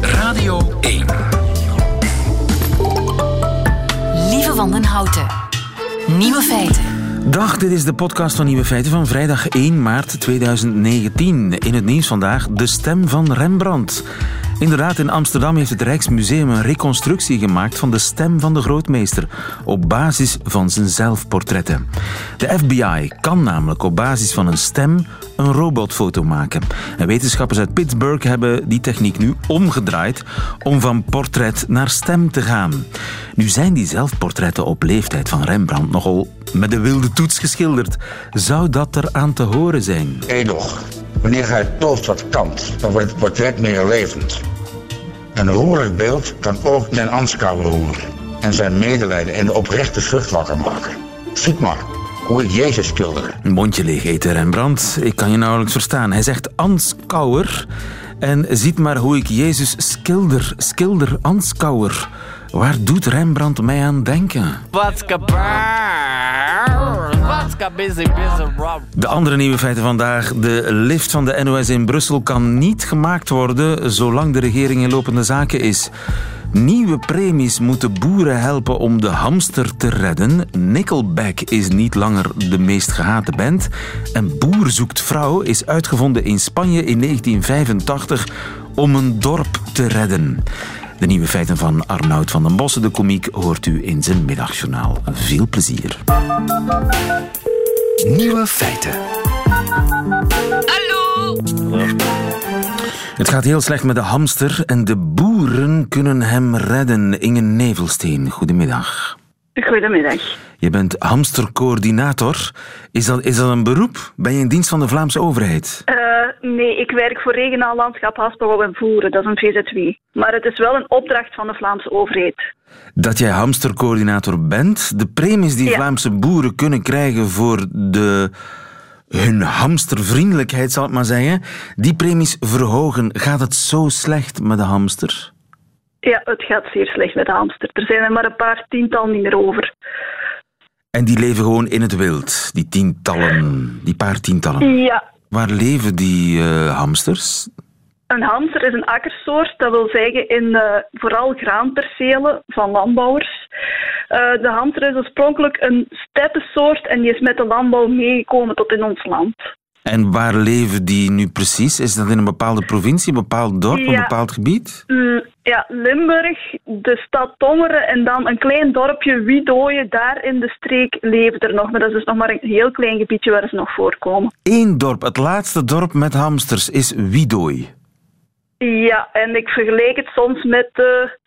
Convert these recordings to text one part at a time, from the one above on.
Radio 1. Lieve Wandenhouten. Nieuwe feiten. Dag, dit is de podcast van Nieuwe Feiten van vrijdag 1 maart 2019. In het nieuws vandaag de stem van Rembrandt. Inderdaad, in Amsterdam heeft het Rijksmuseum een reconstructie gemaakt van de stem van de grootmeester op basis van zijn zelfportretten. De FBI kan namelijk op basis van een stem een robotfoto maken. En wetenschappers uit Pittsburgh hebben die techniek nu omgedraaid om van portret naar stem te gaan. Nu zijn die zelfportretten op leeftijd van Rembrandt nogal met de wilde toets geschilderd. Zou dat er aan te horen zijn? Edoch, wanneer gij toont wat kant, dan wordt het portret meer levend. Een roerlijk beeld kan ook den aanschouwer roeren en zijn medelijden en de oprechte zucht wakker maken. Ziet maar hoe ik Jezus schilder. Een mondje leeg eten, Rembrandt. Ik kan je nauwelijks verstaan. Hij zegt aanschouwer en ziet maar hoe ik Jezus schilder, schilder, aanschouwer. Waar doet Rembrandt mij aan denken? Wat Rob. De andere nieuwe feiten vandaag. De lift van de NOS in Brussel kan niet gemaakt worden zolang de regering in lopende zaken is. Nieuwe premies moeten boeren helpen om de hamster te redden. Nickelback is niet langer de meest gehate band. En Boer zoekt vrouw is uitgevonden in Spanje in 1985 om een dorp te redden. De nieuwe feiten van Arnoud van den Bossen, de komiek, hoort u in zijn middagjournaal. Veel plezier. Nieuwe feiten. Hallo. Het gaat heel slecht met de hamster en de boeren kunnen hem redden. Inge Nevelsteen, goedemiddag. Goedemiddag. Je bent hamstercoördinator. Is dat, is dat een beroep? Ben je in dienst van de Vlaamse overheid? Uh, nee, ik werk voor regionaal landschap Haspelbouw en Voeren. Dat is een VZW. Maar het is wel een opdracht van de Vlaamse overheid. Dat jij hamstercoördinator bent. De premies die Ja. Vlaamse boeren kunnen krijgen voor de, hun hamstervriendelijkheid, zal ik maar zeggen. Die premies verhogen. Gaat het zo slecht met de hamster? Ja, het gaat zeer slecht met de hamster. Er zijn er maar een paar tiental niet meer over. En die leven gewoon in het wild. Die tientallen, die paar tientallen. Ja, Waar leven die eh, hamsters? een hamster is een akkersoort. Dat wil zeggen in eh, vooral graanpercelen van landbouwers. Eh, de hamster is oorspronkelijk een steppensoort en die is met de landbouw meegekomen tot in ons land. En waar leven die nu precies? Is dat in een bepaalde provincie, een bepaald dorp, een bepaald gebied? Mm, Ja, Limburg, de stad Tongeren en dan een klein dorpje Wiedooien. Daar in de streek leven er nog. Maar dat is dus nog maar een heel klein gebiedje waar ze nog voorkomen. Eén dorp, het laatste dorp met hamsters, is Wiedooi. Ja, en ik vergelijk het soms met de,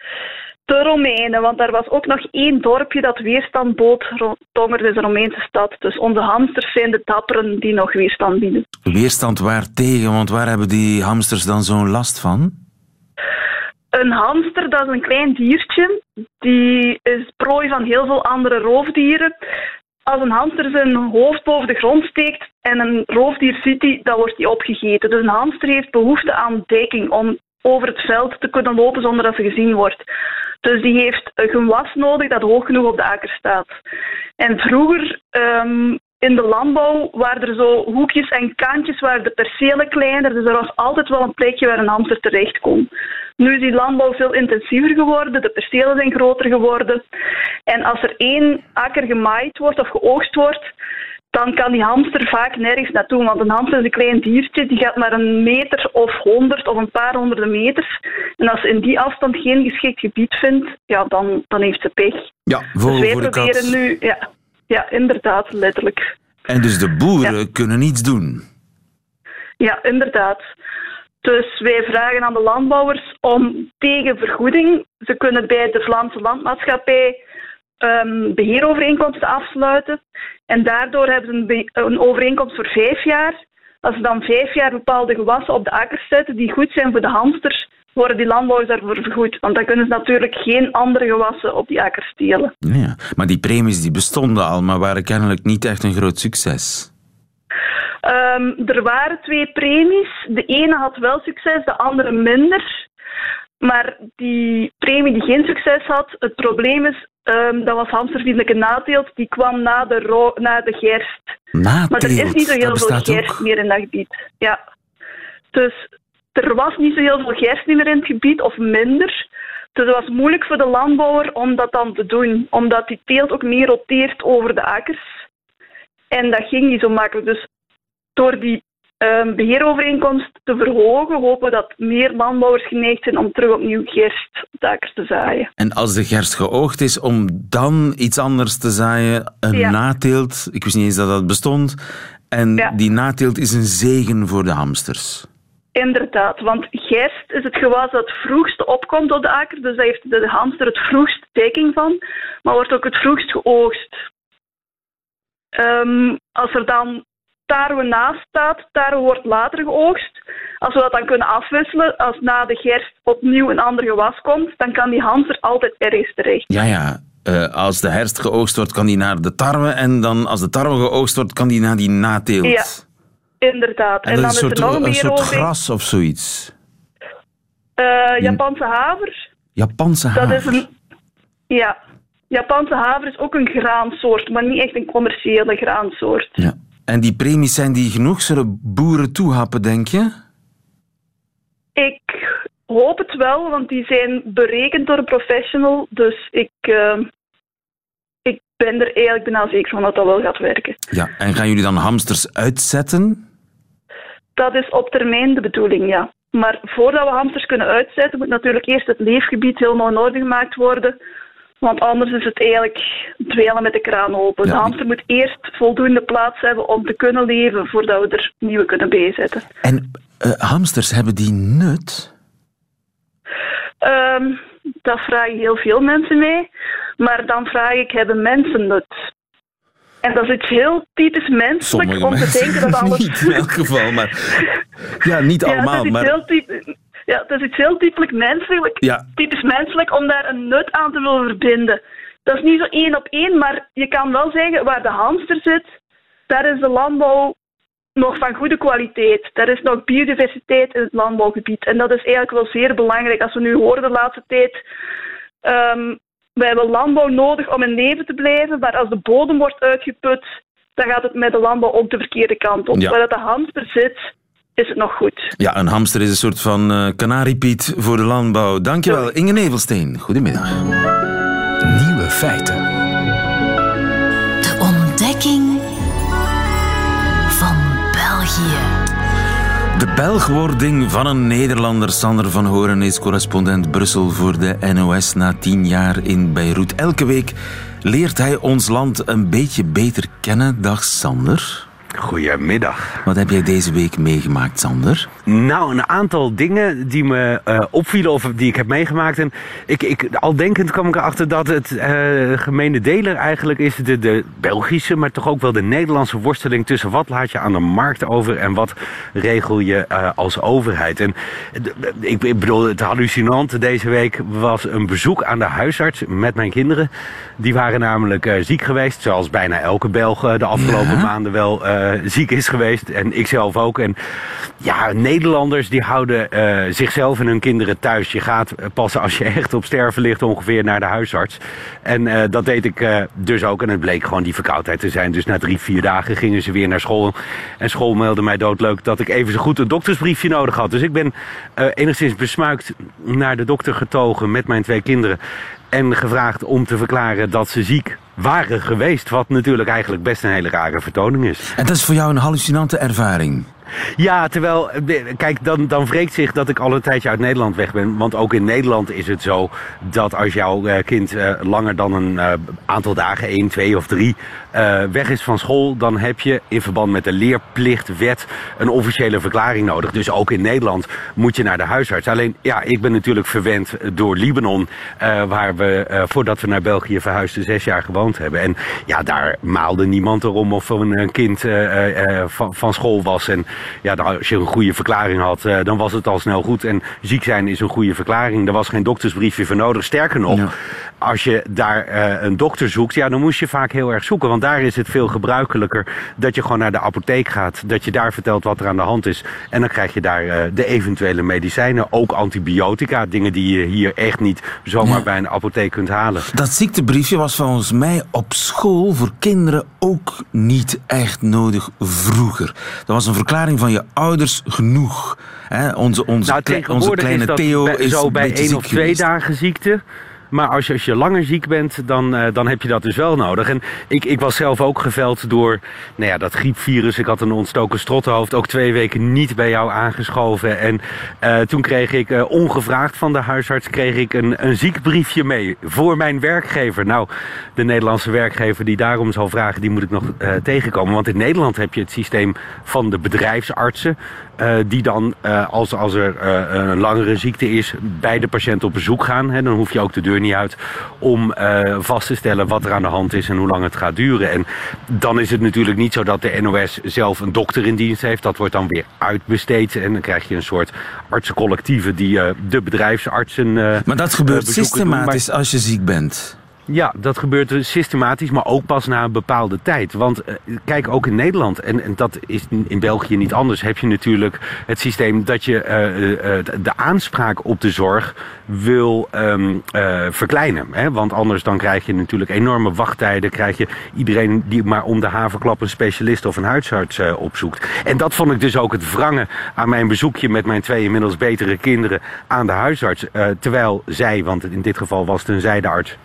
de Romeinen. Want daar was ook nog één dorpje dat weerstand bood. Ro- Tongeren is een Romeinse stad. Dus onze hamsters zijn de dapperen die nog weerstand bieden. Weerstand waartegen, want waar hebben die hamsters dan zo'n last van? Een hamster, dat is een klein diertje. Die is prooi van heel veel andere roofdieren. Als een hamster zijn hoofd boven de grond steekt en een roofdier ziet die, dan wordt die opgegeten. Dus een hamster heeft behoefte aan dekking om over het veld te kunnen lopen zonder dat ze gezien wordt. Dus die heeft een gewas nodig dat hoog genoeg op de akker staat. En vroeger ehm, in de landbouw waren er zo hoekjes en kantjes, waren de percelen kleiner, dus er was altijd wel een plekje waar een hamster terecht kon. Nu is die landbouw veel intensiever geworden, de percelen zijn groter geworden. En als er één akker gemaaid wordt of geoogst wordt, dan kan die hamster vaak nergens naartoe. Want een hamster is een klein diertje, die gaat maar een meter of honderd of een paar honderden meters. En als ze in die afstand geen geschikt gebied vindt, ja, dan, dan heeft ze pech. Ja, Dus vogel wij voor de proberen kat. nu... Ja, ja, inderdaad, letterlijk. En dus de boeren kunnen niets doen. Ja, inderdaad. Dus wij vragen aan de landbouwers om tegen vergoeding. Ze kunnen bij de Vlaamse Landmaatschappij ehm, beheerovereenkomsten afsluiten. En daardoor hebben ze een, overeenkomst voor vijf jaar. Als ze dan vijf jaar bepaalde gewassen op de akkers zetten die goed zijn voor de hamsters, worden die landbouwers daarvoor vergoed. Want dan kunnen ze natuurlijk geen andere gewassen op die akkers stelen. Ja, maar die premies die bestonden al, maar waren kennelijk niet echt een groot succes. Ehm, er waren twee premies. De ene had wel succes, de andere minder. Maar die premie die geen succes had, het probleem is, ehm, dat was hamstervriendelijke nateelt, die kwam na de, ro- na de gerst. Nateelt, Maar er is niet zo heel veel gerst ook. meer in dat gebied. Ja. Dus er was niet zo heel veel gerst meer in het gebied, of minder. Dus het was moeilijk voor de landbouwer om dat dan te doen, omdat die teelt ook meer roteert over de akkers. En dat ging niet zo makkelijk. Dus door die beheerovereenkomst te verhogen, hopen we dat meer landbouwers geneigd zijn om terug opnieuw gerst op de akkers te zaaien. En als de gerst geoogd is, om dan iets anders te zaaien, een Ja. nateelt. Ik wist niet eens dat dat bestond. En Ja. die nateelt is een zegen voor de hamsters. Inderdaad, want gerst is het gewas dat het vroegst opkomt op de akker. Dus daar heeft de hamster het vroegst teken van, maar wordt ook het vroegst geoogst. Ehm, als er dan tarwe naast staat, tarwe wordt later geoogst. Als we dat dan kunnen afwisselen, als na de gerst opnieuw een ander gewas komt, dan kan die hamster altijd ergens terecht. Ja, ja. eh, als de herfst geoogst wordt, kan die naar de tarwe. En dan als de tarwe geoogst wordt, kan die naar die nateelt. Ja, Inderdaad. En, En, dat dan is er soort, nog een soort gras of zoiets. Eh, Japanse haver. Japanse Dat haver. is een. Ja. Japanse haver is ook een graansoort, maar niet echt een commerciële graansoort. Ja. En die premies zijn die genoeg? Zullen boeren toehappen, denk je? Ik hoop het wel, want die zijn berekend door een professional. Dus ik, eh, ik ben er eigenlijk bijna zeker van dat dat wel gaat werken. Ja. En gaan jullie dan hamsters uitzetten? Dat is op termijn de bedoeling, ja. Maar voordat we hamsters kunnen uitzetten, moet natuurlijk eerst het leefgebied helemaal in orde gemaakt worden. Want anders is het eigenlijk dweilen met de kraan open. Ja, de hamster moet eerst voldoende plaats hebben om te kunnen leven voordat we er nieuwe kunnen bijzetten. En eh, hamsters, hebben die nut? Ehm, dat vragen heel veel mensen mee. Maar dan vraag ik, hebben mensen nut? En dat is iets heel typisch menselijk om te denken dat alles... niet in elk geval, maar... Ja, niet Ja, allemaal, het is maar... heel typ- ja, het is iets heel typisch menselijk, Ja. typisch menselijk om daar een nut aan te willen verbinden. Dat is niet zo één op één, maar je kan wel zeggen waar de hamster zit, daar is de landbouw nog van goede kwaliteit. Daar is nog biodiversiteit in het landbouwgebied. En dat is eigenlijk wel zeer belangrijk. Als we nu horen de laatste tijd, ehm we hebben landbouw nodig om in leven te blijven, maar als de bodem wordt uitgeput, dan gaat het met de landbouw ook de verkeerde kant op. Ja. Waar dat de hamster zit, is het nog goed. Ja, een hamster is een soort van eh kanariepiet voor de landbouw. Dankjewel, Inge Nevelsteen. Goedemiddag. Nieuwe feiten. De ontdekking van België. De Belgwording van een Nederlander, Sander van Horen, is correspondent Brussel voor de NOS na tien jaar in Beirut. Elke week leert hij ons land een beetje beter kennen. Dag Sander. Goedemiddag. Wat heb jij deze week meegemaakt, Sander? Nou, een aantal dingen die me eh, opvielen of die ik heb meegemaakt. En ik, ik, al denkend kwam ik erachter dat het eh gemene deler eigenlijk is de, de Belgische, maar toch ook wel de Nederlandse worsteling tussen wat laat je aan de markt over en wat regel je eh, als overheid. En ik, ik bedoel, het hallucinante deze week was een bezoek aan de huisarts met mijn kinderen. Die waren namelijk ziek geweest, zoals bijna elke Belg de afgelopen Ja. maanden wel ziek is geweest. En ik zelf ook. En ja, Nederlanders die houden eh, zichzelf en hun kinderen thuis. Je gaat eh, pas als je echt op sterven ligt ongeveer naar de huisarts. En eh, dat deed ik dus ook. En het bleek gewoon die verkoudheid te zijn. Dus na drie, vier dagen gingen ze weer naar school. En school meldde mij doodleuk dat ik even zo goed een doktersbriefje nodig had. Dus ik ben enigszins besmuikt naar de dokter getogen met mijn twee kinderen. En gevraagd om te verklaren dat ze ziek waren geweest. Wat natuurlijk eigenlijk best een hele rare vertoning is. En dat is voor jou een hallucinante ervaring. Ja, terwijl, eh, kijk, dan, dan wreekt zich dat ik al een tijdje uit Nederland weg ben. Want ook in Nederland is het zo dat als jouw eh, kind eh, langer dan een aantal dagen, één, twee of drie, eh, weg is van school, dan heb je in verband met de leerplichtwet een officiële verklaring nodig. Dus ook in Nederland moet je naar de huisarts. Alleen, ja, ik ben natuurlijk verwend door Libanon, eh, waar we, eh, voordat we naar België verhuisden, zes jaar gewoond hebben. En ja, daar maalde niemand erom of een eh, kind van, van school was. En ja, dan, als je een goede verklaring had, dan was het al snel goed. En ziek zijn is een goede verklaring. Er was geen doktersbriefje voor nodig. Sterker nog, Ja. als je daar een dokter zoekt, ja, dan moest je vaak heel erg zoeken. Want daar is het veel gebruikelijker dat je gewoon naar de apotheek gaat. Dat je daar vertelt wat er aan de hand is. En dan krijg je daar eh, de eventuele medicijnen. Ook antibiotica. Dingen die je hier echt niet zomaar Ja. bij een apotheek kunt halen. Dat ziektebriefje was volgens mij op school voor kinderen ook niet echt nodig vroeger. Dat was een verklaring van je ouders genoeg? Hè, onze, onze, Nou, onze kleine is Theo is zo een bij één of twee geweest. dagen ziekte. Maar als je, langer ziek bent, dan, eh, dan heb je dat dus wel nodig. En ik, ik was zelf ook geveld door nou ja, dat griepvirus. Ik had een ontstoken strottenhoofd. Ook twee weken niet bij jou aangeschoven. En eh, toen kreeg ik, eh, ongevraagd van de huisarts, kreeg ik een, een ziekbriefje mee voor mijn werkgever. Nou, de Nederlandse werkgever die daarom zal vragen, die moet ik nog tegenkomen. Want in Nederland heb je het systeem van de bedrijfsartsen. die dan, als, als er een langere ziekte is, bij de patiënt op bezoek gaan. Hè, dan hoef je ook de deur niet uit om eh, vast te stellen wat er aan de hand is en hoe lang het gaat duren. En dan is het natuurlijk niet zo dat de NOS zelf een dokter in dienst heeft. Dat wordt dan weer uitbesteed en dan krijg je een soort artsencollectieven die eh, de bedrijfsartsen. eh, Maar dat gebeurt. Maar- systematisch als je ziek bent. Ja, dat gebeurt dus systematisch, maar ook pas na een bepaalde tijd. Want eh, kijk, ook in Nederland, en, en dat is in België niet anders, heb je natuurlijk het systeem dat je eh, eh, de aanspraak op de zorg wil ehm, eh, verkleinen. Hè? Want anders dan krijg je natuurlijk enorme wachttijden, krijg je iedereen die maar om de haverklap een specialist of een huisarts opzoekt. En dat vond ik dus ook het wrangen aan mijn bezoekje met mijn twee inmiddels betere kinderen aan de huisarts. Terwijl zij, want in dit geval was het een zijdearts,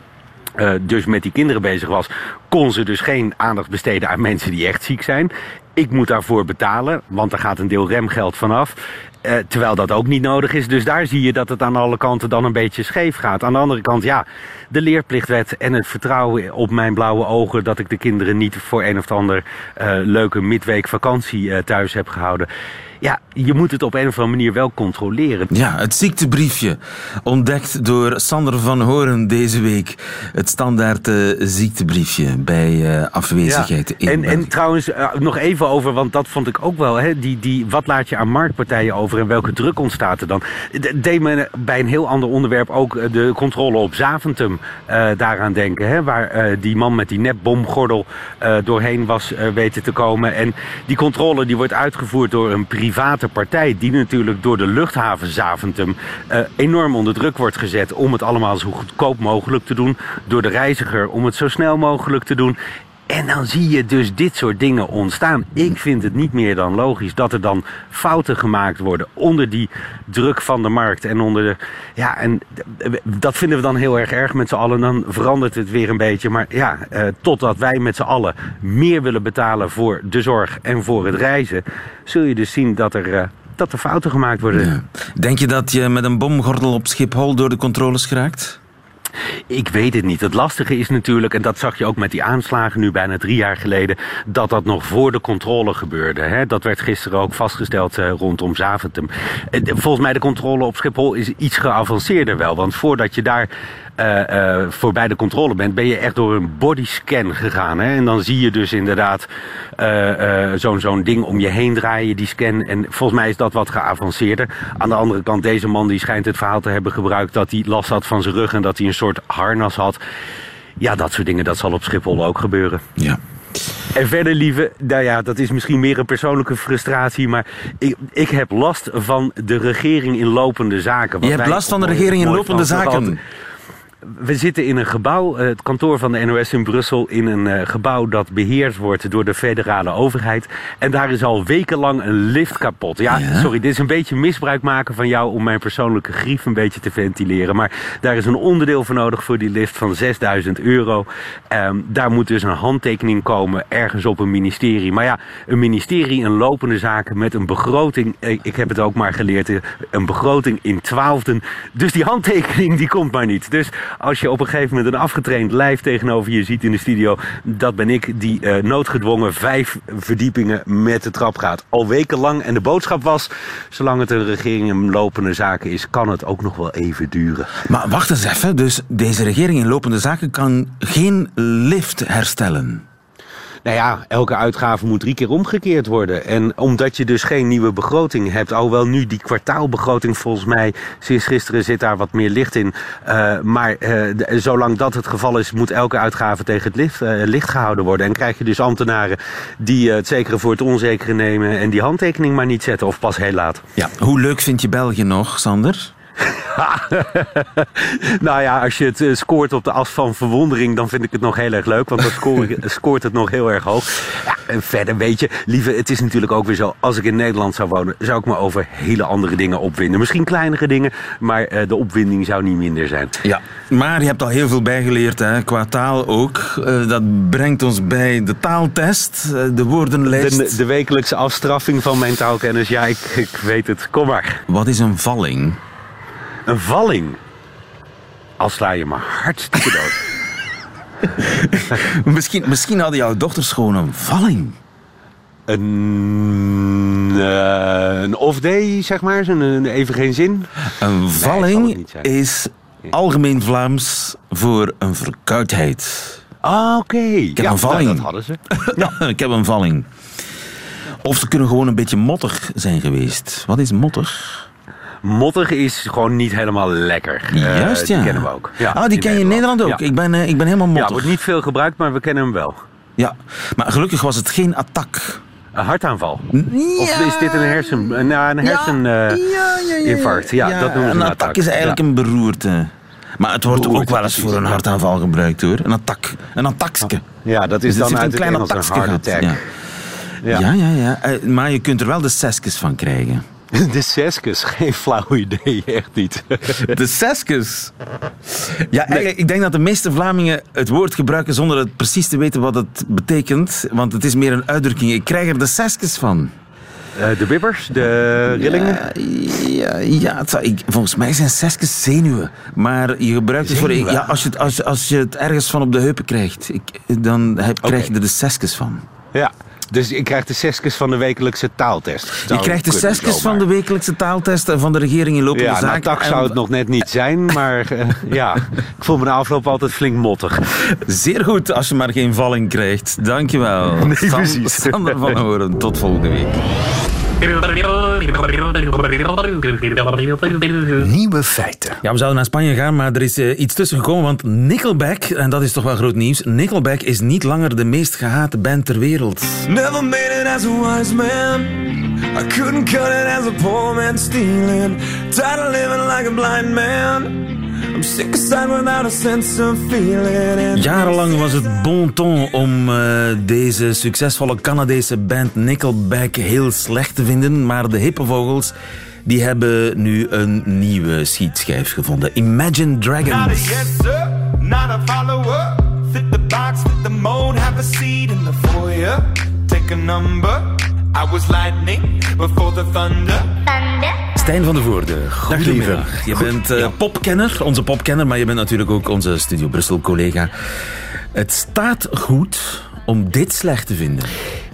eh, dus met die kinderen bezig was, kon ze dus geen aandacht besteden aan mensen die echt ziek zijn. Ik moet daarvoor betalen, want er gaat een deel remgeld vanaf. Eh, terwijl dat ook niet nodig is. Dus daar zie je dat het aan alle kanten dan een beetje scheef gaat. Aan de andere kant, ja, de leerplichtwet en het vertrouwen op mijn blauwe ogen dat ik de kinderen niet voor een of ander eh, leuke midweek vakantie eh, thuis heb gehouden. Ja, je moet het op een of andere manier wel controleren. Ja, het ziektebriefje. Ontdekt door Sander van Horen deze week. Het standaard eh, ziektebriefje bij eh, afwezigheid in En, en trouwens, eh, nog even over, want dat vond ik ook wel. Hè, die, die, wat laat je aan marktpartijen over en welke druk ontstaat er dan? D- deed me bij een heel ander onderwerp ook de controle op Zaventem daaraan denken. Hè, waar die man met die nepbomgordel doorheen was weten te komen. En die controle die wordt uitgevoerd door een private partij... die natuurlijk door de luchthaven Zaventem eh, enorm onder druk wordt gezet... om het allemaal zo goedkoop mogelijk te doen. Door de reiziger om het zo snel mogelijk te doen. En dan zie je dus dit soort dingen ontstaan. Ik vind het niet meer dan logisch dat er dan fouten gemaakt worden onder die druk van de markt en onder de. Ja, en dat vinden we dan heel erg erg met z'n allen. Dan verandert het weer een beetje. Maar ja, eh, totdat wij met z'n allen meer willen betalen voor de zorg en voor het reizen, zul je dus zien dat er. eh, dat er fouten gemaakt worden. Denk je dat je met een bomgordel op Schiphol door de controles geraakt? Ik weet het niet. Het lastige is natuurlijk, en dat zag je ook met die aanslagen nu bijna drie jaar geleden, dat dat nog voor de controle gebeurde. Hè? Dat werd gisteren ook vastgesteld eh, rondom Zaventem. Eh, volgens mij de controle op Schiphol is iets geavanceerder wel. Want voordat je daar eh, eh, voorbij de controle bent, ben je echt door een bodyscan gegaan. Hè? En dan zie je dus inderdaad eh, eh, zo'n zo'n ding om je heen draaien, die scan. En volgens mij is dat wat geavanceerder. Aan de andere kant, deze man die schijnt het verhaal te hebben gebruikt dat hij last had van zijn rug en dat hij een soort harnas had. Ja, dat soort dingen, dat zal op Schiphol ook gebeuren. Ja. En verder, lieve, nou ja, dat is misschien meer een persoonlijke frustratie, maar ik, ik heb last van de regering in lopende zaken. Je hebt last van de regering in lopende zaken. We zitten in een gebouw, eh, het kantoor van de NOS in Brussel, in een eh, gebouw dat beheerd wordt door de federale overheid. En daar is al wekenlang een lift kapot. Ja, Ja? sorry, dit is een beetje misbruik maken van jou om mijn persoonlijke grief een beetje te ventileren. Maar daar is een onderdeel voor nodig voor die lift van 6000 euro. Ehm, daar moet dus een handtekening komen ergens op een ministerie. Maar ja, een ministerie in lopende zaken met een begroting, eh, ik heb het ook maar geleerd, een begroting in twaalfden. Dus die handtekening die komt maar niet. Dus als je op een gegeven moment een afgetraind lijf tegenover je ziet in de studio, dat ben ik die eh, noodgedwongen vijf verdiepingen met de trap gaat. Al wekenlang. En de boodschap was, zolang het een regering in lopende zaken is, kan het ook nog wel even duren. Maar wacht eens even. Dus deze regering in lopende zaken kan geen lift herstellen. Nou ja, elke uitgave moet drie keer omgekeerd worden. En omdat je dus geen nieuwe begroting hebt, alhoewel nu die kwartaalbegroting volgens mij sinds gisteren zit daar wat meer licht in. Eh, maar eh, zolang dat het geval is, moet elke uitgave tegen het licht, eh, licht gehouden worden. En krijg je dus ambtenaren die het zekere voor het onzekere nemen en die handtekening maar niet zetten of pas heel laat. Ja. Hoe leuk vind je België nog, Sander? nou ja, als je het eh, scoort op de as van verwondering, dan vind ik het nog heel erg leuk. Want dan scoor scoort het nog heel erg hoog. Ja, En verder weet je, lieve, het is natuurlijk ook weer zo. Als ik in Nederland zou wonen, zou ik me over hele andere dingen opwinden. Misschien kleinere dingen, maar eh, de opwinding zou niet minder zijn. Ja, maar je hebt al heel veel bijgeleerd, hè, qua taal ook. Eh, dat brengt ons bij de taaltest, de woordenlijst. De, de wekelijkse afstraffing van mijn taalkennis, ja, ik, ik weet het. Kom maar. Wat is een valling? Een valling. Al sla je me hartstikke dood. misschien, misschien hadden jouw dochters gewoon een valling. Een, eh, een off-day, zeg maar, zo'n een- even geen zin. Een het valling niet zijn. is algemeen Vlaams voor een verkoudheid. Ah, oké. Ik heb een valling. dat hadden ze. Ja, ik heb een valling. Of ze kunnen gewoon een beetje mottig zijn geweest. Wat is mottig? Mottig is gewoon niet helemaal lekker. Eh, Juist, ja. Die kennen we ook. Ja, ah, die ken je in Nederland ook. Ja. Ik, ben, eh, ik ben helemaal Ja, mottig. wordt niet veel gebruikt, maar we kennen hem wel. Ja, maar gelukkig was het geen attack. Een hartaanval. Of is dit een hersen... Nou, een hersen... eh, infarct. Ja, dat noemen ze een een attack is eigenlijk Ja. een beroerte. Maar het wordt ook wel eens voor een ja. hartaanval gebruikt hoor. Een attack. Een attackske. Ja, dat is Dus dan uit een het klein Engels een attack. Ja. Ja, ja, ja. Eh, Maar je kunt er wel de seskes van krijgen. De zeskes, geen flauw idee, echt niet. De seskes. Ja, eigenlijk, ik denk dat de meeste Vlamingen het woord gebruiken zonder het precies te weten wat het betekent. Want het is meer een uitdrukking. Ik krijg er de seskes van. Eh, de wippers, de rillingen. Ja, ja zou- ik, volgens mij zijn seskes zenuwen. Maar je gebruikt het voor... Ja, als je, het, als, als je het ergens van op de heupen krijgt, ik, dan heb, krijg je er de seskes van. Ja. Dus ik krijg de zeskes van de wekelijkse taaltest. Je krijgt de seskes van de wekelijkse taaltest van de regering in lopende Ja, zaken. nou, tak zou het nog net niet zijn, maar eh, ja, ik voel me de afloop altijd flink mottig. Zeer goed, als je maar geen valling krijgt. Dankjewel. Nee, precies. Sander van Horen, tot volgende week. Nieuwe feiten. Ja, we zouden naar Spanje gaan, maar er is eh, iets tussen gekomen. Want Nickelback, en dat is toch wel groot nieuws, Nickelback is niet langer de meest gehate band ter wereld. Never made it as a wise man. I couldn't cut it as a poor man stealing. Tired of living like a blind man. I'm sick aside without a sense of feeling. And Jarenlang was het bon ton om eh, deze succesvolle Canadese band Nickelback heel slecht te vinden. Maar de hippe vogels die hebben nu een nieuwe schietschijf gevonden. Imagine Not a Dragons. yes, sir. Not a follower. Fit the box, fit the mold. Have a seat in the foyer. Take a number. I was lightning before the thunder. Stijn van de Voorde, goedemiddag. Je bent eh, popkenner, onze popkenner, maar je bent natuurlijk ook onze Studio Brussel collega. Het staat goed om dit slecht te vinden.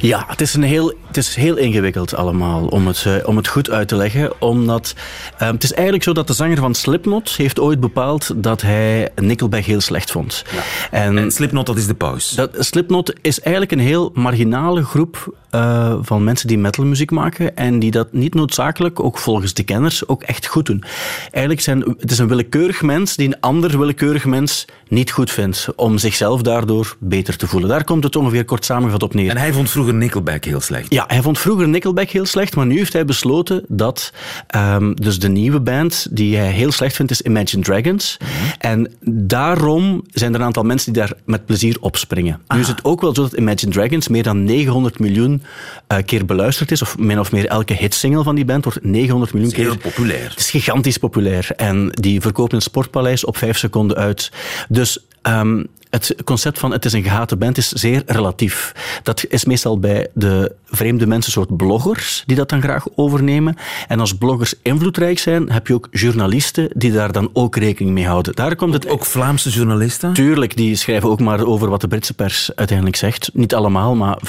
Ja, het is, een heel, het is heel ingewikkeld allemaal om het, eh, om het goed uit te leggen. Omdat eh, het is eigenlijk zo dat de zanger van Slipknot heeft ooit bepaald dat hij Nickelback heel slecht vond. En, En Slipknot, dat is de paus. dat, Slipknot is eigenlijk een heel marginale groep eh, van mensen die metalmuziek maken en die dat niet noodzakelijk, ook volgens de kenners, ook echt goed doen. Eigenlijk zijn het is een willekeurig mens die een ander willekeurig mens niet goed vindt om zichzelf daardoor beter te voelen. Daar komt het ongeveer kort samengevat op neer. En hij vond vroeger Nickelback heel slecht. Ja, hij vond vroeger Nickelback heel slecht, maar nu heeft hij besloten dat ehm, dus de nieuwe band die hij heel slecht vindt is Imagine Dragons. En daarom zijn er een aantal mensen die daar met plezier op springen. Nu is het ook wel zo dat Imagine Dragons meer dan 900 miljoen eh, keer beluisterd is, of min of meer elke hitsingle van die band wordt 900 miljoen keer heel populair. het is gigantisch populair. En die verkoopt een sportpaleis op vijf seconden uit. Dus ehm, het concept van het is een gehate band is zeer relatief. Dat is meestal bij de vreemde mensen soort bloggers die dat dan graag overnemen. En als bloggers invloedrijk zijn, heb je ook journalisten die daar dan ook rekening mee houden. Daar komt het Ook Vlaamse journalisten. Tuurlijk, die schrijven ook maar over wat de Britse pers uiteindelijk zegt. Niet allemaal, maar 75%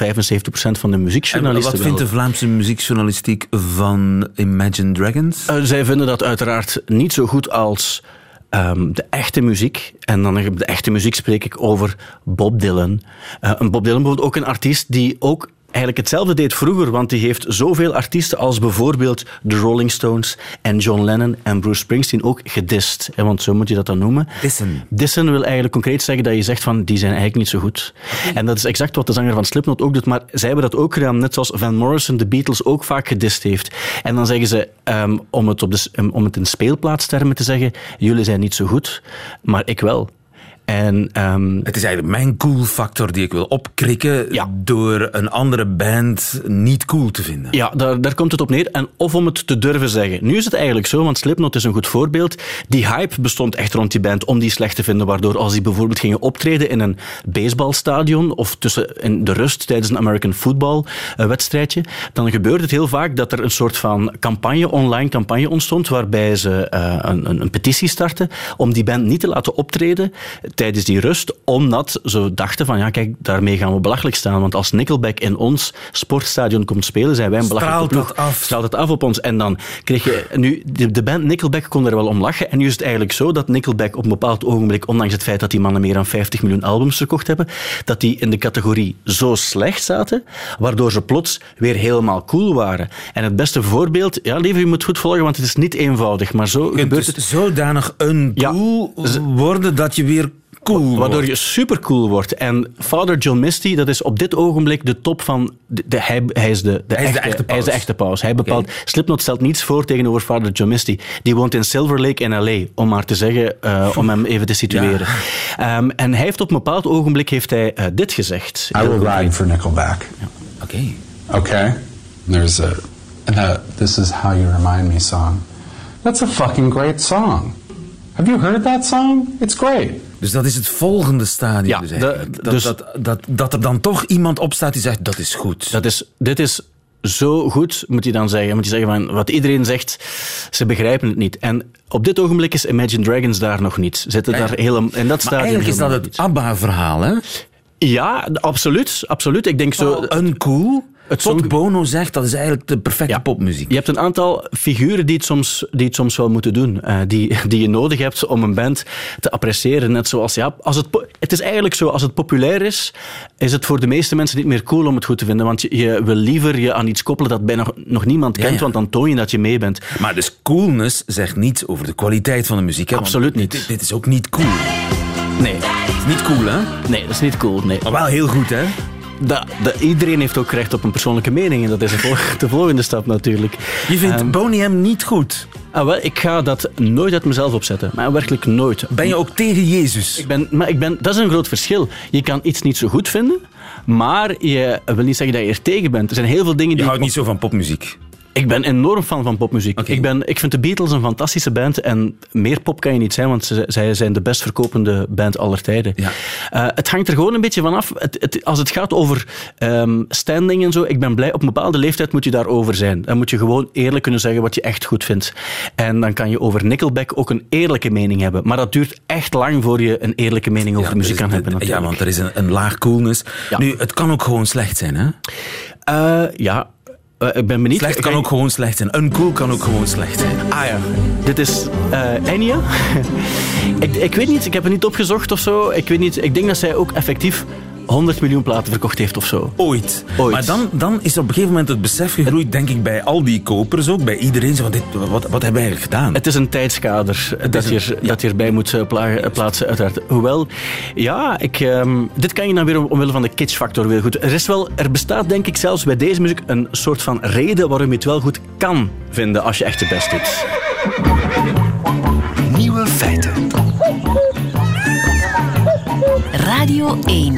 van de En muziekjournalisten wat vindt de Vlaamse muziekjournalistiek van Imagine Dragons? Eh, zij vinden dat uiteraard niet zo goed als ehm, de echte muziek. En dan de echte muziek spreek ik over Bob Dylan. Een Bob Dylan bijvoorbeeld ook een artiest die ook eigenlijk hetzelfde deed vroeger, want die heeft zoveel artiesten als bijvoorbeeld de Rolling Stones en John Lennon en Bruce Springsteen ook gedist. hè, Want zo moet je dat dan noemen. Dissen. Dissen wil eigenlijk concreet zeggen dat je zegt van die zijn eigenlijk niet zo goed. En dat is exact wat de zanger van Slipknot ook doet, maar zij hebben dat ook gedaan, net zoals Van Morrison de Beatles ook vaak gedist heeft. En dan zeggen ze, ehm, om, het op de, um, om het in speelplaatstermen te zeggen, jullie zijn niet zo goed, maar ik wel. En, ehm, Het is eigenlijk mijn cool factor die ik wil opkrikken Ja. door een andere band niet cool te vinden. Ja, daar, daar komt het op neer. En of om het te durven zeggen. Nu is het eigenlijk zo, want Slipknot is een goed voorbeeld. Die hype bestond echt rond die band om die slecht te vinden. Waardoor als die bijvoorbeeld gingen optreden in een baseballstadion of tussen in de rust tijdens een American football eh, wedstrijdje, dan gebeurde het heel vaak dat er een soort van campagne, online campagne ontstond, waarbij ze eh, een, een, een petitie starten om die band niet te laten optreden tijdens die rust, omdat ze dachten van ja, kijk, daarmee gaan we belachelijk staan. Want als Nickelback in ons sportstadion komt spelen, zijn wij een belachelijke Straalt ploeg. dat af. Straalt het af op ons. En dan kreeg je... Nu, de, de band Nickelback kon er wel om lachen. En nu is het eigenlijk zo dat Nickelback op een bepaald ogenblik, ondanks het feit dat die mannen meer dan 50 miljoen albums verkocht hebben, dat die in de categorie zo slecht zaten, waardoor ze plots weer helemaal cool waren. En het beste voorbeeld... Ja, lieve, je moet goed volgen, want het is niet eenvoudig. Maar zo gebeurt dus het... zodanig uncool worden dat je weer cool Waardoor wordt. je supercool wordt. En Father John Misty, dat is op dit ogenblik de top van... De, de- hij, hij is de, de, Hij is de echte, echte hij is de paus. echte paus. Hij bepaalt... Slipknot stelt niets voor tegenover Father John Misty. Die woont in Silver Lake in L.A., om maar te zeggen, eh, om hem even te situeren. Ehm, en hij heeft op een bepaald ogenblik heeft hij, eh, dit gezegd. I will ride for Nickelback. Oké. Okay? There's a, a This Is How You Remind Me song. That's a fucking great song. Have you heard that song? It's great. Dus dat is het volgende stadium. Ja, dus de- dat, dus- dat, dat, dat er dan toch iemand opstaat die zegt, dat is goed. Dat is, dit is zo goed, moet je dan zeggen. Moet je zeggen van wat iedereen zegt, ze begrijpen het niet. En op dit ogenblik is Imagine Dragons daar nog niet. Zitten daar helemaal in dat maar eigenlijk is dat het. ABBA-verhaal, hè? Ja, absoluut. absoluut. Ik denk zo... Uncool. Het Tot Bono zegt, dat is eigenlijk de perfecte popmuziek. Je hebt een aantal figuren die het soms, die het soms wel moeten doen. eh, die, die je nodig hebt om een band te appreciëren. Net zoals, ja, als het, het is eigenlijk zo, als het populair is, is het voor de meeste mensen niet meer cool om het goed te vinden. Want je, je wil liever je aan iets koppelen dat bijna nog niemand kent, ja. want dan toon je dat je mee bent. Maar dus coolness zegt niets over de kwaliteit van de muziek. Hè? Absoluut niet. Dit, dit is ook niet cool. Nee, niet cool, hè? nee, dat is niet cool. Nee. Maar wel heel goed, hè? Dat, dat, iedereen heeft ook recht op een persoonlijke mening en dat is de, vol- de volgende stap natuurlijk. Je vindt Ehm, Boney M niet goed. ah, wel, ik ga dat nooit uit mezelf opzetten, maar werkelijk nooit. Ben je ook tegen Jezus? Ik ben, maar ik ben, dat is een groot verschil. Je kan iets niet zo goed vinden, maar je wil niet zeggen dat je er tegen bent. Er zijn heel veel dingen Je die... houdt niet zo van popmuziek. Ik ben enorm fan van popmuziek. Ik, ben, ik vind de Beatles een fantastische band en meer pop kan je niet zijn, want ze, zij zijn de best verkopende band aller tijden. Ja. Eh, het hangt er gewoon een beetje vanaf. Het, het, als het gaat over ehm, standing en zo, ik ben blij, op een bepaalde leeftijd moet je daarover zijn. Dan moet je gewoon eerlijk kunnen zeggen wat je echt goed vindt. En dan kan je over Nickelback ook een eerlijke mening hebben. Maar dat duurt echt lang voor je een eerlijke mening over Ja, de muziek is- kan hebben. Ja, Natuurlijk. want er is een, een laag coolness. Ja. Nu, het kan ook gewoon slecht zijn, hè? Eh, ja, Eh, ik ben benieuwd. Slecht kan ook gewoon slecht zijn. Uncool kan ook gewoon slecht zijn. Ah ja, dit is eh Enya. ik, ik weet niet, ik heb het niet opgezocht of zo. Ik weet niet, ik denk dat zij ook effectief 100 miljoen platen verkocht heeft of zo. Ooit. Ooit. Maar dan, dan is op een gegeven moment het besef gegroeid, denk ik, bij al die kopers ook, bij iedereen. Zo van, dit, wat, wat hebben we eigenlijk gedaan? Het is een tijdskader dat, is je, dat je erbij moet eh, eh, plaatsen, uiteraard. Hoewel, ja, ik, ehm, dit kan je dan weer om- omwille van de kitschfactor weer goed. Er, is wel, er bestaat denk ik zelfs bij deze muziek een soort van reden waarom je het wel goed kan vinden als je echt je best doet. Nieuwe feiten. Radio 1.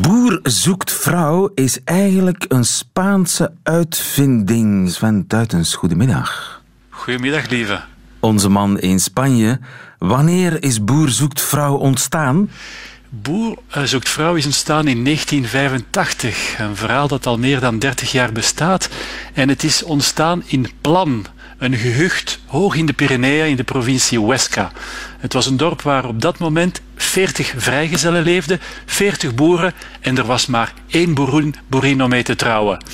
Boer zoekt vrouw is eigenlijk een Spaanse uitvinding. Sven Duitens, goedemiddag. Goedemiddag, lieve. Onze man in Spanje. Wanneer is Boer zoekt vrouw ontstaan? Boer eh, zoekt vrouw is ontstaan in 1985. Een verhaal dat al meer dan 30 jaar bestaat. En het is ontstaan in Plan, een gehucht hoog in de Pyreneeën in de provincie Huesca. Het was een dorp waar op dat moment 40 vrijgezellen leefden, 40 boeren en er was maar één boerin, boerin om mee te trouwen.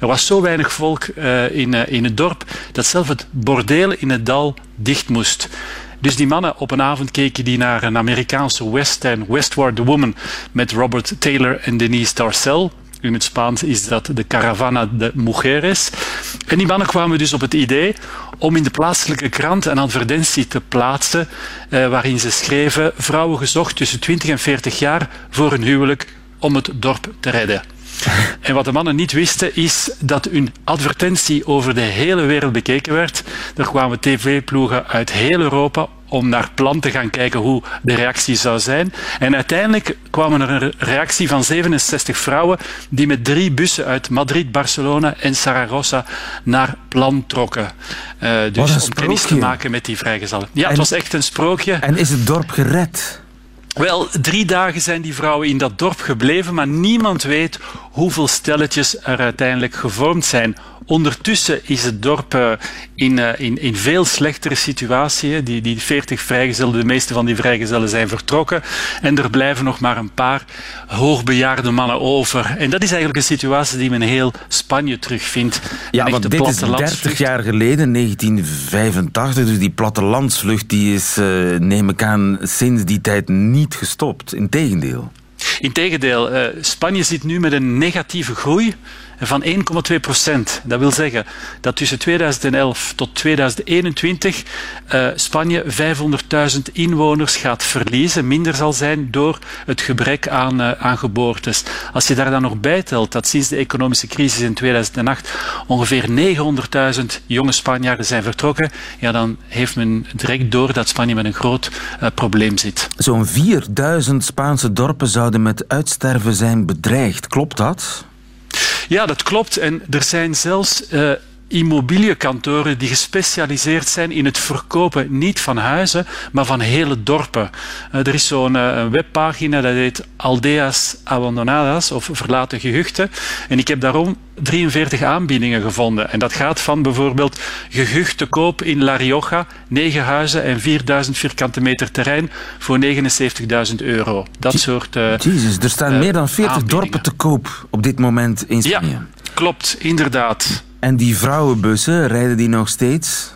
Er was zo weinig volk eh, in, eh, in het dorp dat zelf het bordeel in het dal dicht moest. Dus die mannen op een avond keken die naar een Amerikaanse western, Westward Woman, met Robert Taylor en Denise Darcel. In het Spaans is dat de Caravana de Mujeres. En die mannen kwamen dus op het idee om in de plaatselijke krant een advertentie te plaatsen eh, waarin ze schreven vrouwen gezocht tussen 20 en 40 jaar voor een huwelijk om het dorp te redden. En wat de mannen niet wisten is dat hun advertentie over de hele wereld bekeken werd. Er kwamen tv-ploegen uit heel Europa om naar plan te gaan kijken hoe de reactie zou zijn. En uiteindelijk kwam er een reactie van 67 vrouwen die met drie bussen uit Madrid, Barcelona en Saragossa naar plan trokken. Uh, dus om kennis te maken met die vrijgezellen. Ja, het was echt een sprookje. En is het dorp gered? Wel, drie dagen zijn die vrouwen in dat dorp gebleven, maar niemand weet hoeveel stelletjes er uiteindelijk gevormd zijn. Ondertussen is het dorp uh, in, uh, in, in veel slechtere situatie. Die, die 40 vrijgezellen, de meeste van die vrijgezellen zijn vertrokken. En er blijven nog maar een paar hoogbejaarde mannen over. En dat is eigenlijk een situatie die men heel Spanje terugvindt. Ja, want dit is 30 jaar geleden, 1985. Dus die plattelandsvlucht die is, uh, neem ik aan, sinds die tijd niet gestopt. Integendeel. Integendeel, uh, Spanje zit nu met een negatieve groei van 1,2 procent. Dat wil zeggen dat tussen 2011 tot 2021 uh, Spanje 500.000 inwoners gaat verliezen, minder zal zijn door het gebrek aan, uh, aan geboortes. Als je daar dan nog bijtelt dat sinds de economische crisis in 2008 ongeveer 900.000 jonge Spanjaarden zijn vertrokken, ja, dan heeft men direct door dat Spanje met een groot uh, probleem zit. Zo'n 4000 Spaanse dorpen zouden met uitsterven zijn bedreigd. Klopt dat? Ja, dat klopt. En er zijn zelfs uh, immobiliënkantoren die gespecialiseerd zijn in het verkopen niet van huizen, maar van hele dorpen. Uh, er is zo'n uh, webpagina dat heet Aldeas Abandonadas of Verlaten Gehuchten. En ik heb daarom 43 aanbiedingen gevonden. En dat gaat van bijvoorbeeld gehucht te koop in La Rioja, 9 huizen en 4000 vierkante meter terrein voor 79.000 euro. Dat soort. Uh, Jezus, er staan meer dan 40 dorpen te koop op dit moment in Spanje. Ja, klopt, inderdaad. En die vrouwenbussen, rijden die nog steeds?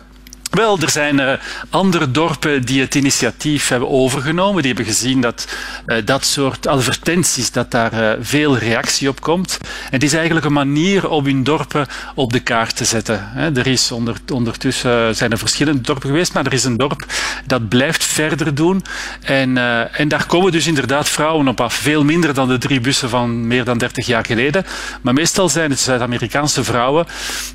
Wel, er zijn uh, andere dorpen die het initiatief hebben overgenomen. Die hebben gezien dat uh, dat soort advertenties, dat daar uh, veel reactie op komt. Het is eigenlijk een manier om hun dorpen op de kaart te zetten. Er is onder, ondertussen zijn er verschillende dorpen geweest, maar er is een dorp dat blijft verder doen. En, en daar komen dus inderdaad vrouwen op af. Veel minder dan de drie bussen van meer dan 30 jaar geleden. Maar meestal zijn het Zuid-Amerikaanse vrouwen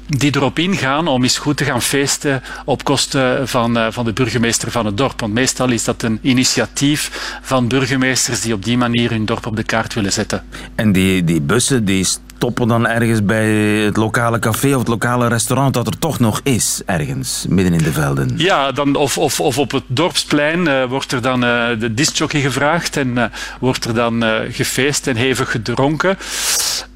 die erop ingaan om eens goed te gaan feesten op kosten van, uh, van de burgemeester van het dorp. Want meestal is dat een initiatief van burgemeesters die op die manier hun dorp op de kaart willen zetten. En die, die bussen die stoppen dan ergens bij het lokale café of het lokale restaurant dat er toch nog is, ergens, midden in de velden? Ja, dan, of, of, of op het dorpsplein uh, wordt er dan uh, de discjockey gevraagd en uh, wordt er dan gefeest en hevig gedronken.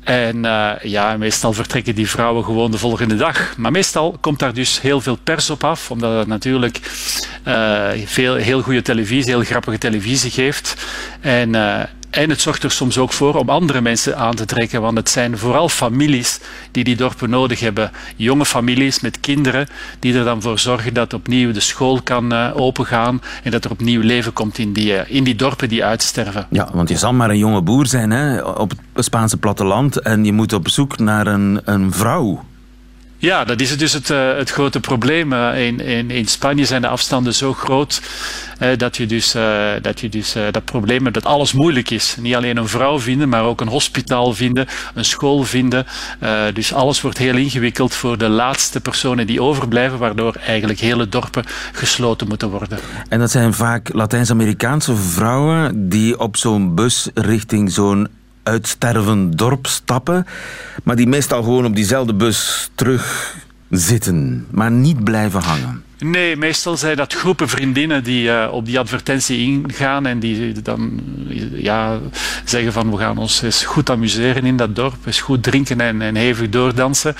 En uh, ja, meestal vertrekken die vrouwen gewoon de volgende dag. Maar meestal komt daar dus heel veel pers op af, omdat het natuurlijk uh, veel, heel goede televisie, heel grappige televisie geeft. En, uh, en het zorgt er soms ook voor om andere mensen aan te trekken, want het zijn vooral families die die dorpen nodig hebben. Jonge families met kinderen die er dan voor zorgen dat opnieuw de school kan uh, opengaan en dat er opnieuw leven komt in die, uh, in die dorpen die uitsterven. Ja, want je zal maar een jonge boer zijn hè, op het Spaanse platteland en je moet op zoek naar een, een vrouw. Ja, dat is dus het, uh, het grote probleem. Uh, in, in, in Spanje zijn de afstanden zo groot uh, dat je dus, dat, je dus dat probleem hebt dat alles moeilijk is. Niet alleen een vrouw vinden, maar ook een hospitaal vinden, een school vinden. dus alles wordt heel ingewikkeld voor de laatste personen die overblijven, waardoor eigenlijk hele dorpen gesloten moeten worden. En dat zijn vaak Latijns-Amerikaanse vrouwen die op zo'n bus richting zo'n uitstervend dorp stappen, maar die meestal gewoon op diezelfde bus terug zitten, maar niet blijven hangen. Nee, meestal zijn dat groepen vriendinnen die uh, op die advertentie ingaan en die dan ja, zeggen van we gaan ons eens goed amuseren in dat dorp, eens goed drinken en, en hevig doordansen.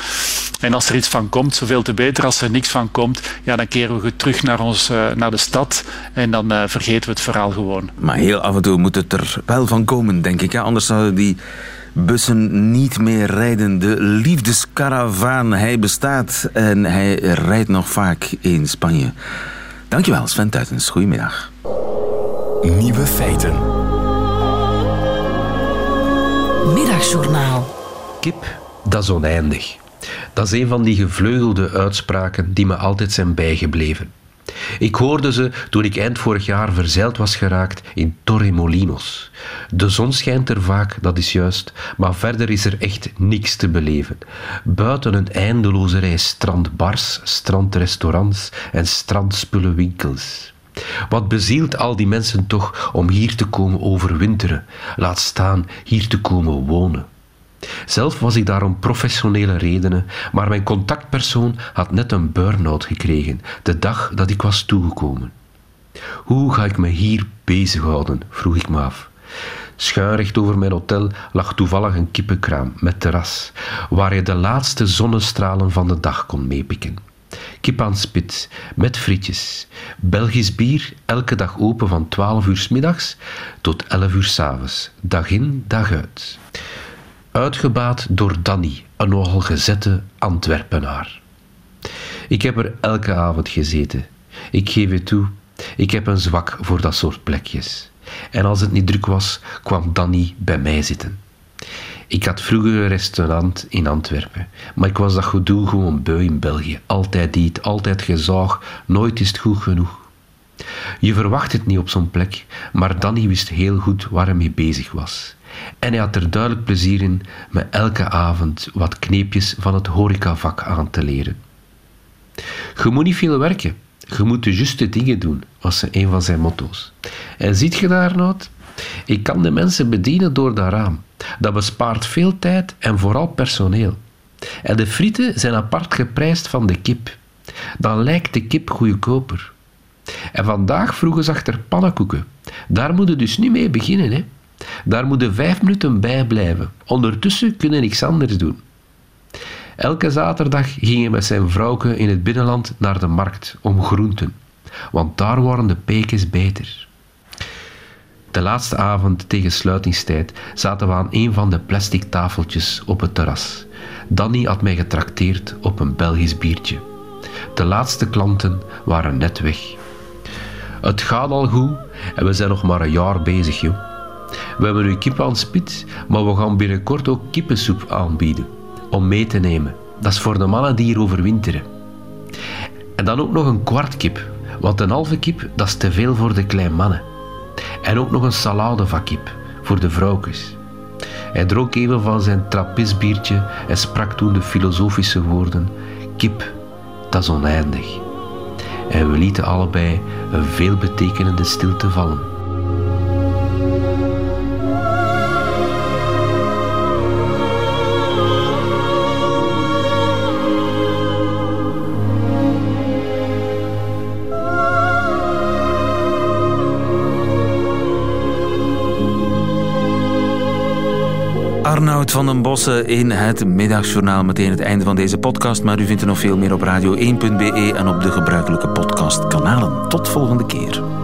En als er iets van komt, zoveel te beter. Als er niks van komt, ja, dan keren we terug naar, ons, uh, naar de stad en dan uh, vergeten we het verhaal gewoon. Maar heel af en toe moet het er wel van komen, denk ik. Hè? Anders zouden die bussen niet meer rijden. De liefdeskaravaan, hij bestaat en hij rijdt nog vaak in Spanje. Dankjewel, Sven Tuitens. Goedemiddag. Nieuwe feiten. Middagjournaal. Kip, dat is oneindig. Dat is een van die gevleugelde uitspraken die me altijd zijn bijgebleven. Ik hoorde ze toen ik eind vorig jaar verzeild was geraakt in Torremolinos. De zon schijnt er vaak, dat is juist, maar verder is er echt niks te beleven. Buiten een eindeloze rij strandbars, strandrestaurants en strandspullenwinkels. Wat bezielt al die mensen toch om hier te komen overwinteren, laat staan hier te komen wonen? Zelf was ik daar om professionele redenen, maar mijn contactpersoon had net een burn-out gekregen, de dag dat ik was toegekomen. Hoe ga ik me hier bezighouden? vroeg ik me af. Schuinrecht over mijn hotel lag toevallig een kippenkraam met terras, waar je de laatste zonnestralen van de dag kon meepikken. Kip aan spit, met frietjes. Belgisch bier, elke dag open van 12 uur s middags tot 11 uur s avonds. Dag in, dag uit. Uitgebaat door Danny, een nogal gezette Antwerpenaar. Ik heb er elke avond gezeten. Ik geef het toe, ik heb een zwak voor dat soort plekjes. En als het niet druk was, kwam Danny bij mij zitten. Ik had vroeger een restaurant in Antwerpen, maar ik was dat gedoe gewoon beu in België. Altijd dit, altijd gezaag, nooit is het goed genoeg. Je verwacht het niet op zo'n plek, maar Danny wist heel goed waar hij mee bezig was. En hij had er duidelijk plezier in me elke avond wat kneepjes van het horecavak aan te leren. Je moet niet veel werken, je moet de juiste dingen doen, was een van zijn motto's. En ziet je daar nou? Ik kan de mensen bedienen door dat raam. Dat bespaart veel tijd en vooral personeel. En de frieten zijn apart geprijsd van de kip. Dan lijkt de kip goedkoper. En vandaag vroegen ze achter pannenkoeken. Daar moet je dus niet mee beginnen. Hè? Daar moeten vijf minuten bij blijven. Ondertussen kunnen niks anders doen. Elke zaterdag ging hij met zijn vrouwke in het binnenland naar de markt om groenten, want daar waren de pekens beter. De laatste avond tegen sluitingstijd zaten we aan een van de plastic tafeltjes op het terras. Danny had mij getrakteerd op een Belgisch biertje. De laatste klanten waren net weg. Het gaat al goed en we zijn nog maar een jaar bezig, joh. We hebben nu kip aan spit, maar we gaan binnenkort ook kippensoep aanbieden. Om mee te nemen. Dat is voor de mannen die hier overwinteren. En dan ook nog een kwart kip. Want een halve kip, dat is te veel voor de kleine mannen. En ook nog een salade van kip. Voor de vrouwtjes. Hij dronk even van zijn trappisbiertje en sprak toen de filosofische woorden: Kip, dat is oneindig. En we lieten allebei een veelbetekenende stilte vallen. Van den Bossen in het Middagjournaal. Meteen het einde van deze podcast. Maar u vindt er nog veel meer op radio1.be en op de gebruikelijke podcastkanalen. Tot volgende keer.